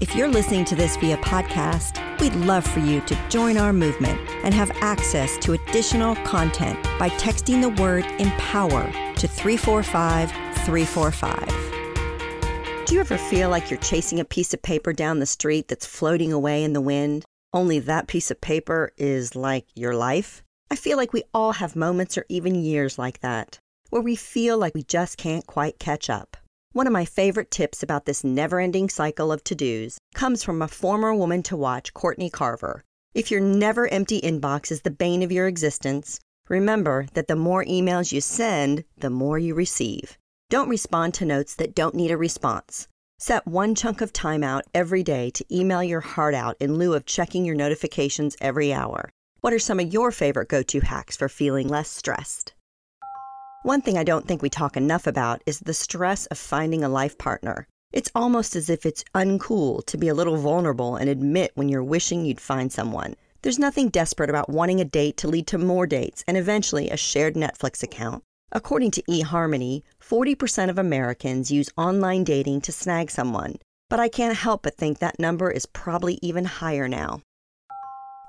If you're listening to this via podcast, we'd love for you to join our movement and have access to additional content by texting the word empower to 345 345. Do you ever feel like you're chasing a piece of paper down the street that's floating away in the wind? Only that piece of paper is like your life? I feel like we all have moments or even years like that, where we feel like we just can't quite catch up. One of my favorite tips about this never ending cycle of to dos comes from a former woman to watch, Courtney Carver. If your never empty inbox is the bane of your existence, remember that the more emails you send, the more you receive. Don't respond to notes that don't need a response. Set one chunk of time out every day to email your heart out in lieu of checking your notifications every hour. What are some of your favorite go to hacks for feeling less stressed? One thing I don't think we talk enough about is the stress of finding a life partner. It's almost as if it's uncool to be a little vulnerable and admit when you're wishing you'd find someone. There's nothing desperate about wanting a date to lead to more dates and eventually a shared Netflix account. According to eHarmony, 40% of Americans use online dating to snag someone, but I can't help but think that number is probably even higher now.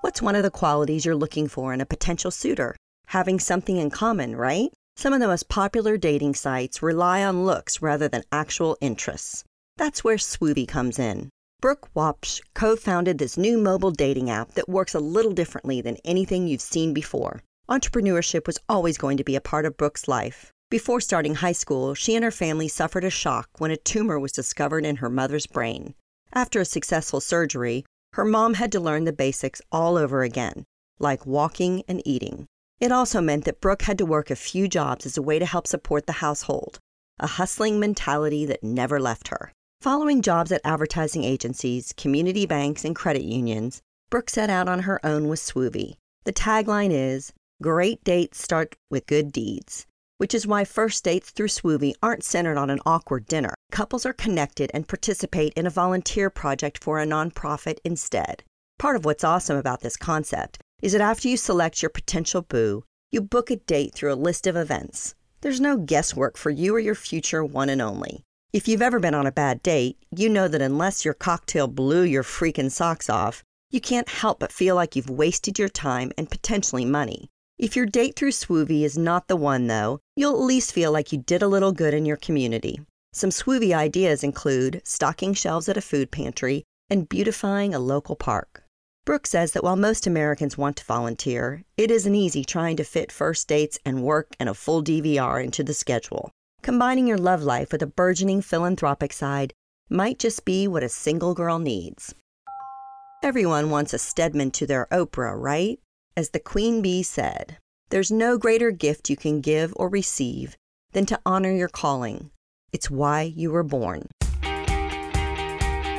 What's one of the qualities you're looking for in a potential suitor? Having something in common, right? Some of the most popular dating sites rely on looks rather than actual interests. That's where Swoovy comes in. Brooke Wapsch co founded this new mobile dating app that works a little differently than anything you've seen before. Entrepreneurship was always going to be a part of Brooke's life. Before starting high school, she and her family suffered a shock when a tumor was discovered in her mother's brain. After a successful surgery, her mom had to learn the basics all over again, like walking and eating. It also meant that Brooke had to work a few jobs as a way to help support the household, a hustling mentality that never left her. Following jobs at advertising agencies, community banks, and credit unions, Brooke set out on her own with Swoovy. The tagline is Great dates start with good deeds, which is why first dates through Swoovy aren't centered on an awkward dinner. Couples are connected and participate in a volunteer project for a nonprofit instead. Part of what's awesome about this concept is that after you select your potential boo, you book a date through a list of events. There's no guesswork for you or your future one and only. If you've ever been on a bad date, you know that unless your cocktail blew your freaking socks off, you can't help but feel like you've wasted your time and potentially money. If your date through Swoovy is not the one, though, you'll at least feel like you did a little good in your community. Some Swoovy ideas include stocking shelves at a food pantry and beautifying a local park. Brooke says that while most Americans want to volunteer, it isn't easy trying to fit first dates and work and a full DVR into the schedule. Combining your love life with a burgeoning philanthropic side might just be what a single girl needs. Everyone wants a Stedman to their Oprah, right? As the Queen Bee said, there's no greater gift you can give or receive than to honor your calling. It's why you were born.